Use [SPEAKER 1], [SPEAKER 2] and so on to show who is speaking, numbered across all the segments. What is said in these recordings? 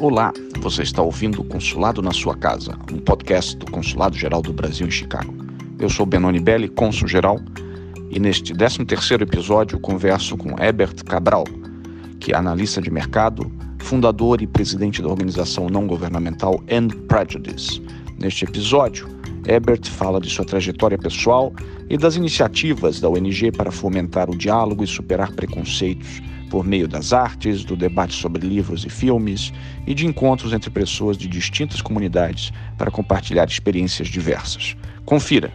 [SPEAKER 1] Olá, você está ouvindo o Consulado na Sua Casa, um podcast do Consulado Geral do Brasil em Chicago. Eu sou Benoni Belli, cônsul geral, e neste 13º episódio converso com Herbert Cabral, que é analista de mercado, fundador e presidente da organização não governamental End Prejudice. Neste episódio, Herbert fala de sua trajetória pessoal e das iniciativas da ONG para fomentar o diálogo e superar preconceitos por meio das artes, do debate sobre livros e filmes e de encontros entre pessoas de distintas comunidades para compartilhar experiências diversas. Confira!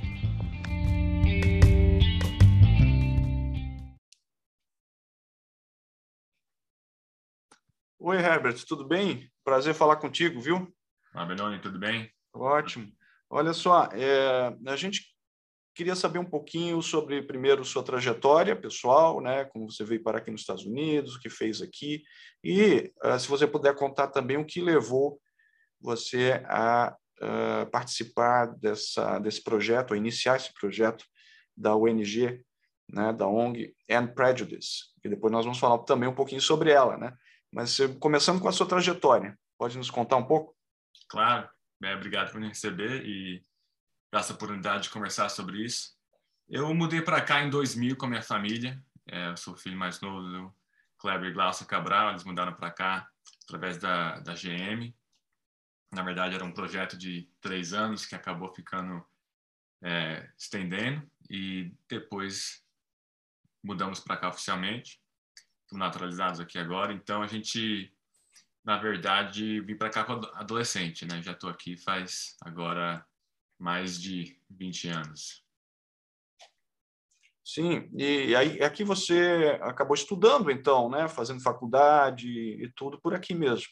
[SPEAKER 1] Oi, Herbert, tudo bem? Prazer falar contigo, viu?
[SPEAKER 2] Olá, Benoni, tudo bem?
[SPEAKER 1] Ótimo. Olha só, é, a gente Queria saber um pouquinho sobre, primeiro, sua trajetória pessoal, né? como você veio parar aqui nos Estados Unidos, o que fez aqui, e uh, se você puder contar também o que levou você a uh, participar dessa, desse projeto, a iniciar esse projeto da ONG, né? da ONG End Prejudice, e depois nós vamos falar também um pouquinho sobre ela. Né? Mas começando com a sua trajetória, pode nos contar um pouco?
[SPEAKER 2] Claro, é, obrigado por me receber e essa oportunidade de conversar sobre isso. Eu mudei para cá em 2000 com a minha família. É, eu sou o filho mais novo do Kleber e Glaucia Cabral. Eles mudaram para cá através da, da GM. Na verdade, era um projeto de três anos que acabou ficando é, estendendo e depois mudamos para cá oficialmente. Estamos naturalizados aqui agora. Então, a gente, na verdade, vim para cá com adolescente, né? Já estou aqui faz agora mais de 20 anos.
[SPEAKER 1] Sim, e aí aqui você acabou estudando então, né, fazendo faculdade e tudo por aqui mesmo.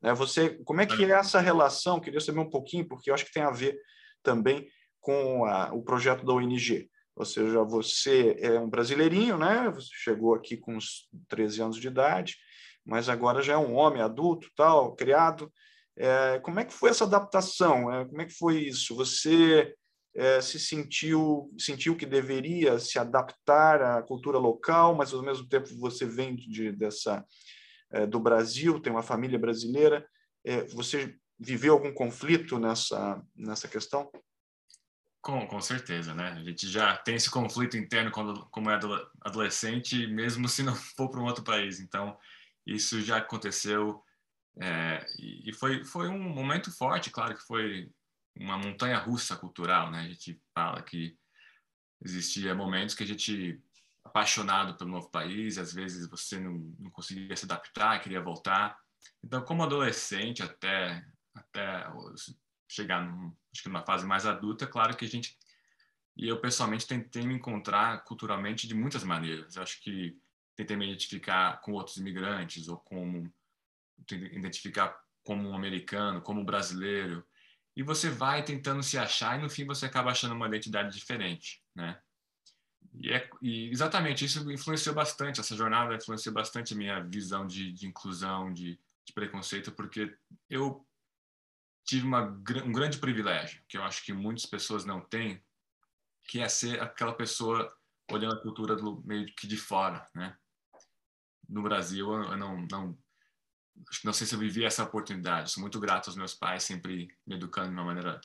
[SPEAKER 1] Né? Você, como é que é essa relação? Queria saber um pouquinho, porque eu acho que tem a ver também com a, o projeto da ONG. Ou seja, você é um brasileirinho, né? Você chegou aqui com uns 13 anos de idade, mas agora já é um homem adulto, tal, criado. É, como é que foi essa adaptação? É, como é que foi isso? Você é, se sentiu sentiu que deveria se adaptar à cultura local, mas ao mesmo tempo você vem de, dessa é, do Brasil, tem uma família brasileira. É, você viveu algum conflito nessa nessa questão?
[SPEAKER 2] Com, com certeza, né? A gente já tem esse conflito interno quando, como é adolescente, mesmo se não for para um outro país. Então, isso já aconteceu é, e, foi, foi um momento forte, claro que foi uma montanha russa cultural, né? A gente fala que existia momentos que a gente apaixonado pelo novo país, às vezes você não, não conseguia se adaptar, queria voltar. Então, como adolescente até até chegar num, acho que numa fase mais adulta, claro que a gente e eu pessoalmente tentei me encontrar culturalmente de muitas maneiras. Eu acho que tentei me identificar com outros imigrantes ou como identificar como um americano, como um brasileiro, e você vai tentando se achar e no fim você acaba achando uma identidade diferente, né? E, é, e exatamente isso influenciou bastante, essa jornada influenciou bastante a minha visão de, de inclusão, de, de, preconceito, porque eu tive uma, um grande privilégio, que eu acho que muitas pessoas não têm, que é ser aquela pessoa olhando a cultura do meio que de fora, né? No Brasil, eu não, não não sei se eu vivi essa oportunidade. Sou muito grato aos meus pais, sempre me educando de uma maneira,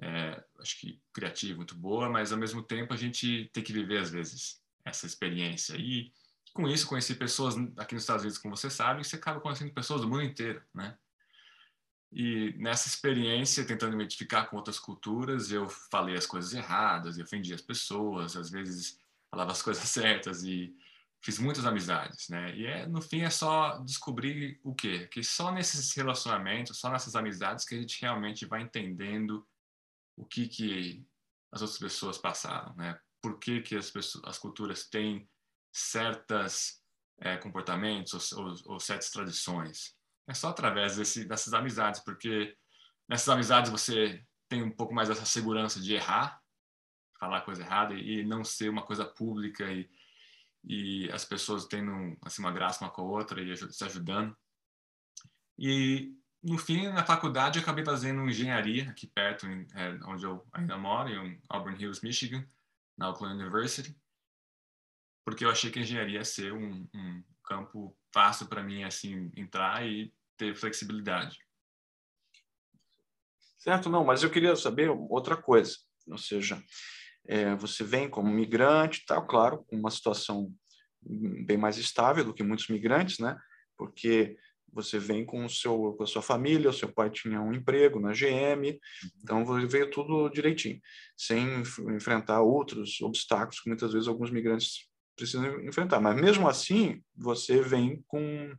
[SPEAKER 2] é, acho que criativa, muito boa, mas ao mesmo tempo a gente tem que viver às vezes essa experiência. E com isso conheci pessoas aqui nos Estados Unidos, como você sabe, você acaba conhecendo pessoas do mundo inteiro, né? E nessa experiência, tentando me identificar com outras culturas, eu falei as coisas erradas, e ofendi as pessoas, às vezes falava as coisas certas e fiz muitas amizades, né? E é, no fim é só descobrir o quê? Que só nesses relacionamentos, só nessas amizades que a gente realmente vai entendendo o que que as outras pessoas passaram, né? Por que que as pessoas, as culturas têm certas é, comportamentos ou, ou, ou, certas tradições? É só através desse, dessas amizades, porque nessas amizades você tem um pouco mais essa segurança de errar, falar coisa errada e, e não ser uma coisa pública e e as pessoas tendo assim, uma graça uma com a outra e se ajudando. E, no fim, na faculdade, eu acabei fazendo engenharia aqui perto, em, é, onde eu ainda moro, em Auburn Hills, Michigan, na Oakland University, porque eu achei que a engenharia ia ser um, um campo fácil para mim assim entrar e ter flexibilidade.
[SPEAKER 1] Certo, não, mas eu queria saber outra coisa, ou seja, é, você vem como migrante, tal, claro, com uma situação bem mais estável do que muitos migrantes, né? Porque você vem com o seu com a sua família, o seu pai tinha um emprego na GM, então veio tudo direitinho, sem enfrentar outros obstáculos que muitas vezes alguns migrantes precisam enfrentar. Mas mesmo assim, você vem com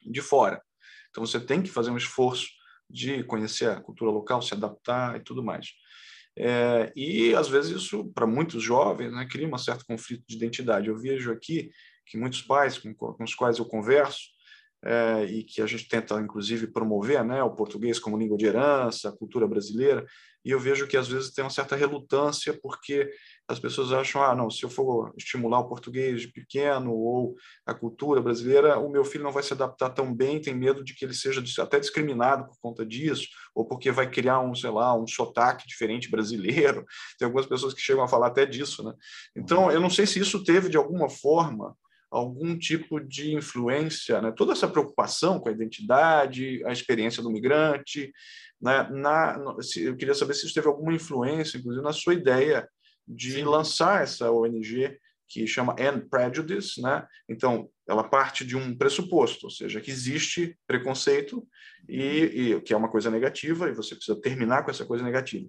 [SPEAKER 1] de fora. Então você tem que fazer um esforço de conhecer a cultura local, se adaptar e tudo mais. É, e às vezes isso, para muitos jovens, né, cria um certo conflito de identidade. Eu vejo aqui que muitos pais com, com os quais eu converso, é, e que a gente tenta, inclusive, promover né, o português como língua de herança, a cultura brasileira, e eu vejo que às vezes tem uma certa relutância, porque as pessoas acham, ah, não, se eu for estimular o português de pequeno ou a cultura brasileira, o meu filho não vai se adaptar tão bem, tem medo de que ele seja até discriminado por conta disso, ou porque vai criar um, sei lá, um sotaque diferente brasileiro. Tem algumas pessoas que chegam a falar até disso, né? Então, eu não sei se isso teve, de alguma forma, algum tipo de influência, né? toda essa preocupação com a identidade, a experiência do migrante, né? na, eu queria saber se isso teve alguma influência, inclusive, na sua ideia de Sim. lançar essa ONG que chama End Prejudice, né? Então, ela parte de um pressuposto, ou seja, que existe preconceito e, e que é uma coisa negativa e você precisa terminar com essa coisa negativa.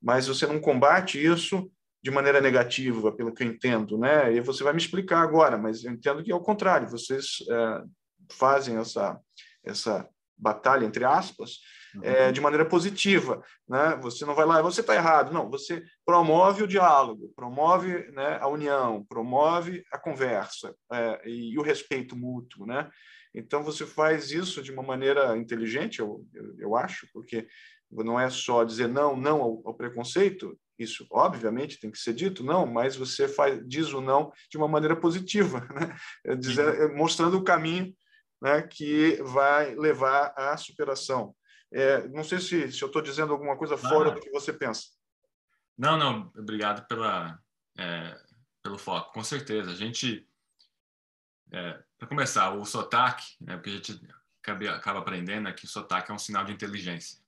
[SPEAKER 1] Mas você não combate isso de maneira negativa, pelo que eu entendo, né? E você vai me explicar agora, mas eu entendo que é o contrário. Vocês é, fazem essa essa batalha entre aspas é, uhum. de maneira positiva, né? Você não vai lá, você está errado, não. Você promove o diálogo, promove né, a união, promove a conversa é, e, e, o respeito mútuo, né? Então você faz isso de uma maneira inteligente, eu, eu, eu acho, porque não é só dizer não, não ao, ao preconceito, isso, obviamente, tem que ser dito, não, mas você faz, diz o não de uma maneira positiva, né? Dizer, é, mostrando o caminho né, que vai levar à superação. É, não sei se, se eu estou dizendo alguma coisa fora do que você pensa.
[SPEAKER 2] Não, não, obrigado pela, é, pelo foco. Com certeza. A gente, é, para começar, o sotaque, né, porque a gente acaba, acaba aprendendo é que o sotaque é um sinal de inteligência.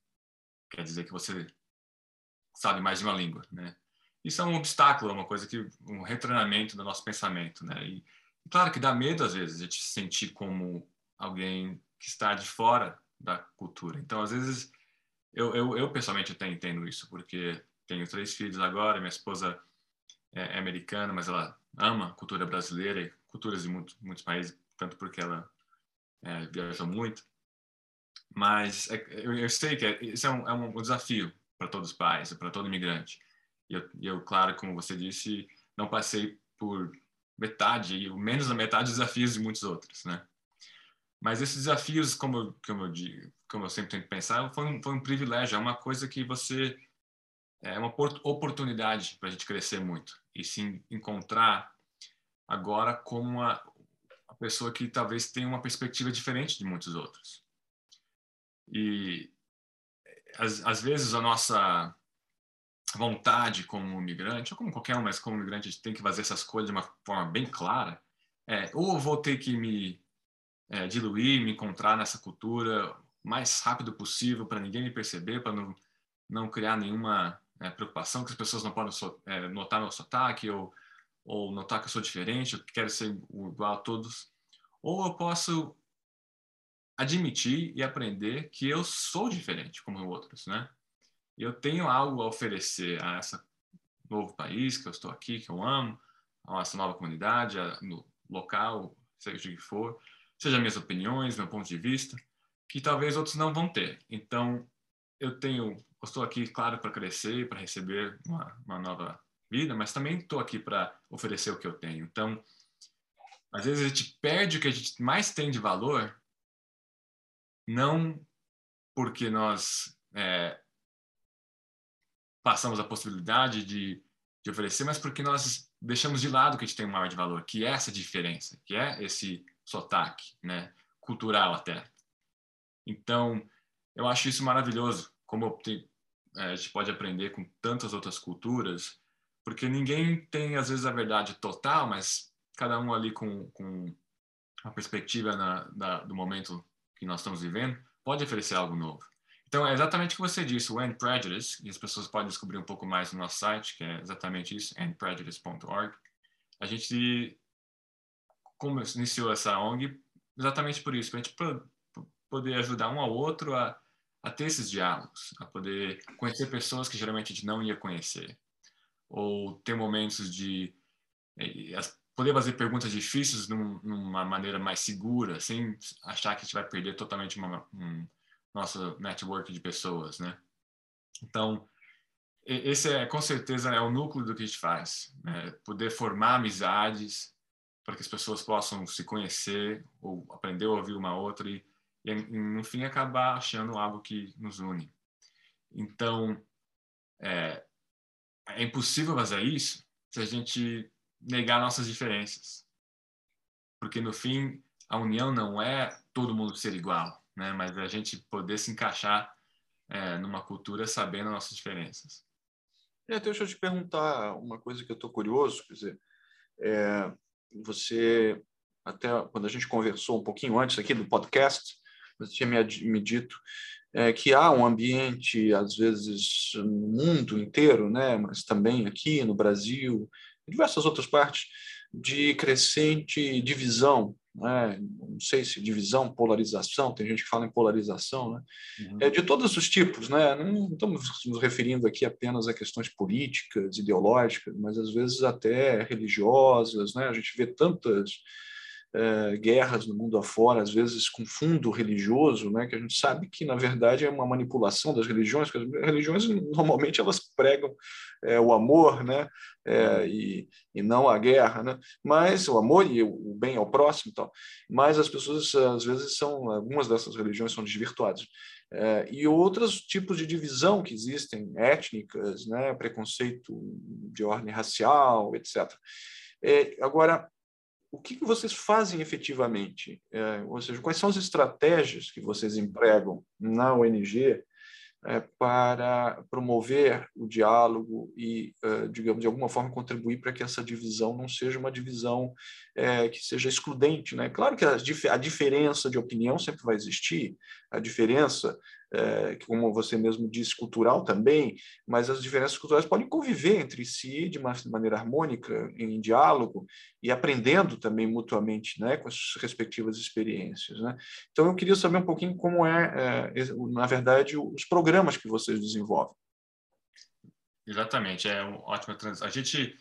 [SPEAKER 2] Quer dizer que você sabe mais de uma língua, né? Isso é um obstáculo, é uma coisa que um retreinamento do nosso pensamento, né? E claro que dá medo às vezes a gente se sentir como alguém que está de fora da cultura. Então, às vezes eu, eu, eu pessoalmente até entendo isso, porque tenho três filhos agora, minha esposa é, é americana, mas ela ama a cultura brasileira e culturas de muito, muitos países, tanto porque ela é, muito. Mas é, eu, eu, sei que é, isso é um, é um desafio, para todos os pais, para todo imigrante. E eu, eu, claro, como você disse, não passei por metade, ou menos da metade dos desafios de muitos outros, né? Mas esses desafios, como, como, eu, digo, como eu sempre pensar, foi um, foi um privilégio, é uma coisa que você... É uma oportunidade para a gente crescer muito e se encontrar agora como uma pessoa que talvez tenha uma perspectiva diferente de muitos outros. E às, às vezes a nossa vontade como imigrante, ou como qualquer um, mas como imigrante a gente tem que fazer essas coisas de uma forma bem clara, é, ou vou ter que me é, diluir, me encontrar nessa cultura o mais rápido possível para ninguém me perceber, para não, não criar nenhuma é, preocupação que as pessoas não podem so, é, notar meu sotaque ou, ou notar que eu sou diferente, eu quero ser igual a todos. Ou eu posso admitir e aprender que eu sou diferente como outros, né? Eu tenho algo a oferecer a esse novo país que eu estou aqui, que eu amo, a essa nova comunidade, no local, seja o que for, seja minhas opiniões, meu ponto de vista, que talvez outros não vão ter. Então, eu tenho, eu estou aqui, claro, para crescer, para receber uma, uma nova vida, mas também estou aqui para oferecer o que eu tenho. Então, às vezes a gente perde o que a gente mais tem de valor não porque nós é, passamos a possibilidade de, de oferecer, mas porque nós deixamos de lado o que a gente tem maior de valor, que é essa diferença, que é esse sotaque, né, cultural até. Então, eu acho isso maravilhoso, como te, é, a gente pode aprender com tantas outras culturas, porque ninguém tem, às vezes, a verdade total, mas cada um ali com, com a perspectiva na, da, do momento que nós estamos vivendo pode oferecer algo novo. Então, é exatamente o que você disse, o End Prejudice, e as pessoas podem descobrir um pouco mais no nosso site, que é exatamente isso, endprejudice.org. A gente como iniciou essa ONG exatamente por isso, para a gente poder ajudar um ao outro a, a ter esses diálogos, a poder conhecer pessoas que geralmente a gente não ia conhecer, ou ter momentos de eh, poder fazer perguntas difíceis num, numa maneira mais segura, sem achar que a gente vai perder totalmente uma, um nosso network de pessoas, né? Então, esse é com certeza é o núcleo do que a gente faz, né? poder formar amizades para que as pessoas possam se conhecer ou aprender a ouvir uma outra e, e no fim acabar achando algo que nos une. Então, é, é impossível fazer isso se a gente negar nossas diferenças. Porque no fim, a união não é todo mundo ser igual, né? mas é a gente poder se encaixar é, numa cultura sabendo nossas diferenças.
[SPEAKER 1] É, deixa eu te perguntar uma coisa que eu estou curioso, quer dizer, é, você, até quando a gente conversou um pouquinho antes aqui do podcast, você tinha me, me dito é, que há um ambiente, às vezes, no mundo inteiro, né, mas também aqui no Brasil, em diversas outras partes, de crescente divisão, né? não sei se divisão, polarização, tem gente que fala em polarização, né? Uhum. É, de todos os tipos, né? não estamos nos referindo aqui apenas a questões políticas, ideológicas, mas às vezes até religiosas, né? a gente vê tantas é, guerras no mundo afora, às vezes com fundo religioso, né, que a gente sabe que na verdade é uma manipulação das religiões, porque as religiões normalmente elas pregam é, o amor, né, é, e, e não a guerra, né, mas o amor e o bem ao próximo, e tal. Mas as pessoas às vezes são algumas dessas religiões são desvirtuadas. E outros tipos de divisão que existem, étnicas, né, preconceito de ordem racial, etc. Agora, o que, vocês fazem efetivamente? É, ou seja, quais são as estratégias que vocês empregam na ONG é, para promover o diálogo e, é, digamos, de alguma forma contribuir para que essa divisão não seja uma divisão é, que seja excludente. Né? Claro que a, a, diferença de opinião sempre vai existir, a diferença é, como você mesmo disse, cultural também, mas as diferenças culturais podem conviver entre si de uma maneira harmônica, em diálogo e aprendendo também mutuamente né, com as respectivas experiências. Né? Então, eu queria saber um pouquinho como é, é na verdade, os programas que vocês desenvolvem.
[SPEAKER 2] Exatamente, é uma ótima transição. A gente,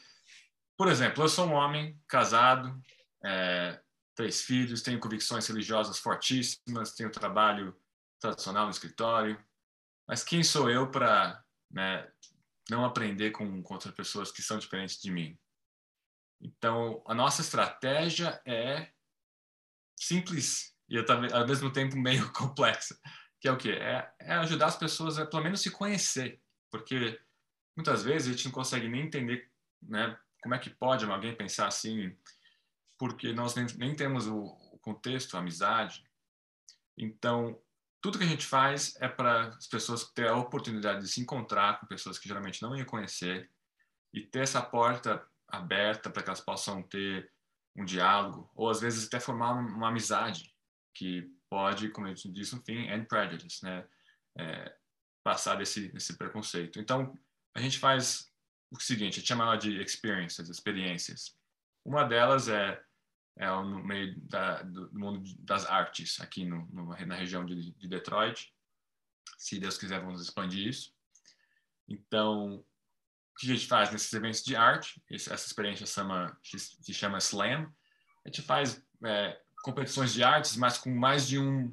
[SPEAKER 2] por exemplo, eu sou um homem casado, é, três filhos, tenho convicções religiosas fortíssimas, tenho trabalho tradicional no escritório. Mas quem sou eu para né, não aprender com, com outras pessoas que são diferentes de mim? Então, a nossa estratégia é simples e ao mesmo tempo meio complexa, que é o quê? É, é, ajudar as pessoas a pelo menos se conhecer, porque muitas vezes a gente não consegue nem entender, né, como é que pode alguém pensar assim, porque nós nem, nem temos o, o contexto, a amizade. Então, tudo que a gente faz é para as pessoas ter a oportunidade de se encontrar com pessoas que geralmente não iam conhecer e ter essa porta aberta para que elas possam ter um diálogo ou às vezes até formar uma amizade que pode, como eu disse no fim, end prejudice, né? É, passar desse, desse preconceito. Então, a gente faz o seguinte, a gente chama ela de experiences, experiências. Uma delas é é no meio da, do mundo das artes aqui no, no, na região de, de, Detroit. Se Deus quiser, vamos expandir isso. Então, o que a gente faz nesses eventos de arte? Essa experiência chama, se chama Slam. A gente faz é, competições de artes, mas com mais de um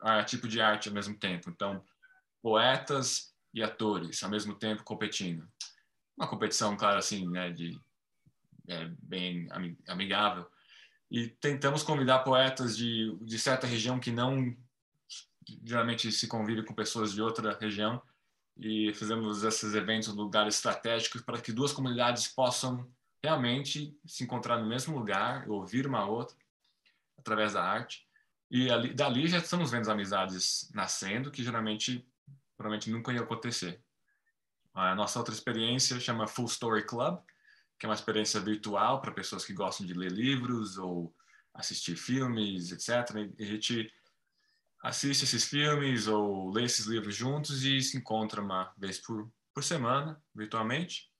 [SPEAKER 2] uh, tipo de arte ao mesmo tempo. Então, poetas e atores ao mesmo tempo competindo. Uma competição, claro, assim, né, de é, bem amigável e tentamos convidar poetas de, de certa região que não geralmente se convive com pessoas de outra região e fizemos esses eventos em lugares estratégicos para que duas comunidades possam realmente se encontrar no mesmo lugar, ouvir uma outra através da arte. E ali, dali já estamos vendo amizades nascendo que geralmente provavelmente nunca ia acontecer. A nossa outra experiência chama Full Story Club, que é uma experiência virtual para pessoas que gostam de ler livros ou assistir filmes, etc. E a gente assiste esses filmes ou lê esses livros juntos e se encontra uma vez por, por semana, virtualmente,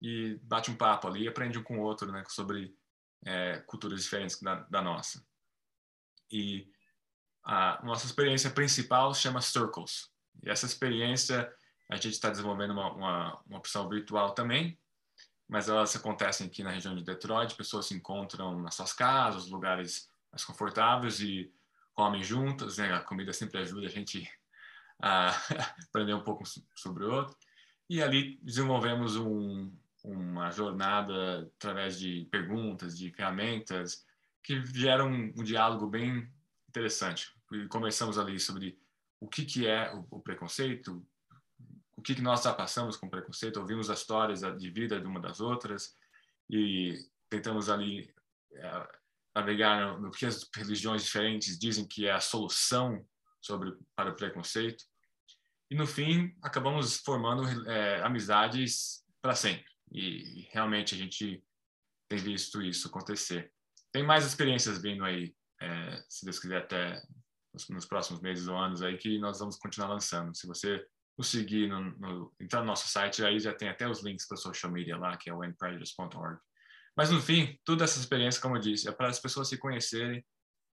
[SPEAKER 2] e bate um papo ali e aprende um com o outro né, sobre é, culturas diferentes da, da nossa. E a nossa experiência principal chama Circles. E essa experiência a gente está desenvolvendo uma, uma, uma, opção virtual também, mas elas acontecem aqui na região de Detroit. Pessoas se encontram nas suas casas, lugares mais confortáveis e comem juntas. Né? A comida sempre ajuda a gente a aprender um pouco sobre o outro. E ali desenvolvemos um, uma jornada através de perguntas, de ferramentas que geram um, um diálogo bem interessante. E conversamos ali sobre o que, que é o, o preconceito, que, que nós já passamos com preconceito, ouvimos as histórias de vida de uma das outras e tentamos ali é, navegar no, no que as religiões diferentes dizem que é a solução sobre para o preconceito. E no fim, acabamos formando é, amizades para sempre. E, realmente a gente tem visto isso acontecer. Tem mais experiências vindo aí, é, se Deus quiser, até nos, nos, próximos meses ou anos aí, que nós vamos continuar lançando. Se você nos seguir, no, no, entrar no nosso site, aí já tem até os links para social media lá, que é o endprejudice.org. Mas, no fim, toda essa experiência, como eu disse, é para as pessoas se conhecerem,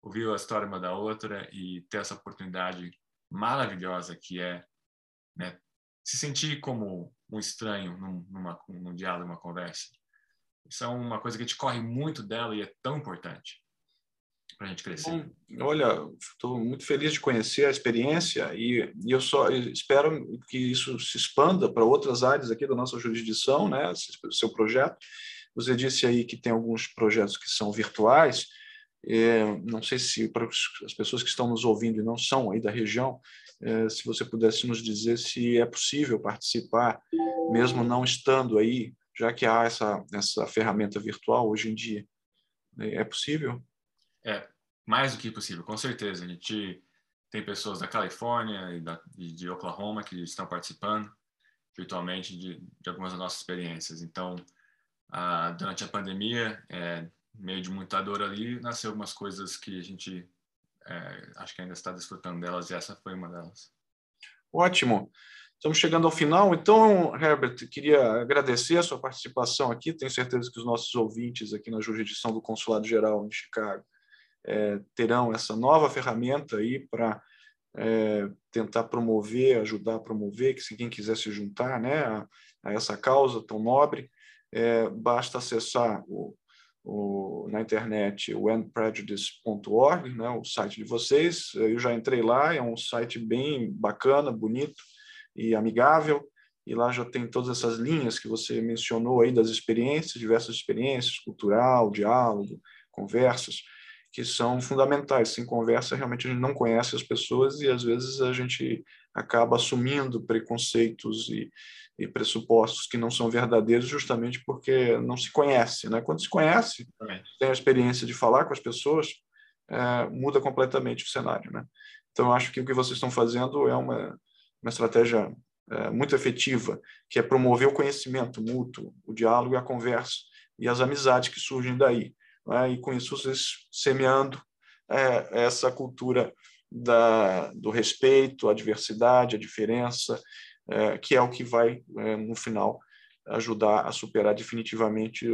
[SPEAKER 2] ouvir a história uma da outra e ter essa oportunidade maravilhosa que é né, se sentir como um estranho num, numa, num diálogo, numa conversa. Isso é uma coisa que a gente corre muito dela e é tão importante para a gente crescer.
[SPEAKER 1] Bom, olha, estou muito feliz de conhecer a experiência e, e eu só espero que isso se expanda para outras áreas aqui da nossa jurisdição, né? Seu projeto. Você disse aí que tem alguns projetos que são virtuais. É, não sei se para as pessoas que estão nos ouvindo e não são aí da região, é, se você pudesse nos dizer se é possível participar, mesmo não estando aí, já que há essa, essa ferramenta virtual hoje em dia. É possível?
[SPEAKER 2] É, mais do que possível, com certeza. A gente tem pessoas da Califórnia e, da, e de Oklahoma que estão participando virtualmente de, de algumas das nossas experiências. Então, durante a pandemia, é, meio de muita dor ali, nasceu algumas coisas que a gente é, acho que ainda está desfrutando delas e essa foi uma delas.
[SPEAKER 1] Ótimo. Estamos chegando ao final. Então, Herbert, queria agradecer a sua participação aqui. Tenho certeza que os nossos ouvintes aqui na jurisdição do Consulado Geral em Chicago é, terão essa nova ferramenta aí para é, tentar promover, ajudar a promover, que se quem quiser se juntar né, a, a essa causa tão nobre, é, basta acessar o, o, na internet o endprejudice.org, né, o site de vocês. Eu já entrei lá, é um site bem bacana, bonito e amigável. E lá já tem todas essas linhas que você mencionou aí das experiências, diversas experiências, cultural, diálogo, conversas que são fundamentais. Sem conversa, realmente a gente não conhece as pessoas e às vezes a gente acaba assumindo preconceitos e, e pressupostos que não são verdadeiros justamente porque não se conhece. Né? Quando se conhece, tem a experiência de falar com as pessoas, é, muda completamente o cenário. Né? Então, acho que o que vocês estão fazendo é uma, uma estratégia é, muito efetiva, que é promover o conhecimento mútuo, o diálogo e a conversa, e as amizades que surgem daí né? e com isso vocês semeando é, essa cultura da, do respeito, a diversidade, a diferença, é, que é o que vai, é, no final, ajudar a superar definitivamente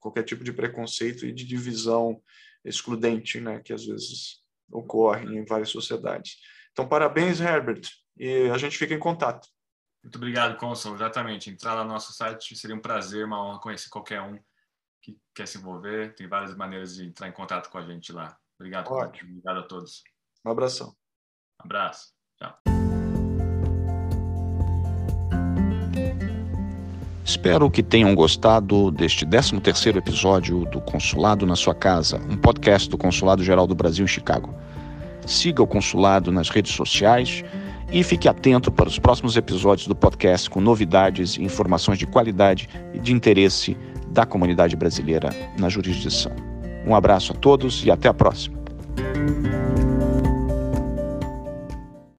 [SPEAKER 1] qualquer tipo de preconceito e de divisão excludente, né, que às vezes ocorre em várias sociedades. Então, parabéns, Herbert, e a gente fica em contato.
[SPEAKER 2] Muito obrigado, Consul. Exatamente. Entrar lá no nosso site seria um prazer, uma honra conhecer qualquer um que quer se envolver, tem várias maneiras de entrar em contato com a gente lá. Obrigado, Ótimo. obrigado a todos.
[SPEAKER 1] Um abração.
[SPEAKER 2] Um abraço. Tchau.
[SPEAKER 3] Espero que tenham gostado deste 13º episódio do Consulado na Sua Casa, um podcast do Consulado Geral do Brasil em Chicago. Siga o Consulado nas redes sociais e fique atento para os próximos episódios do podcast com novidades e informações de qualidade e de interesse da comunidade brasileira na jurisdição. Um abraço a todos e até a próxima.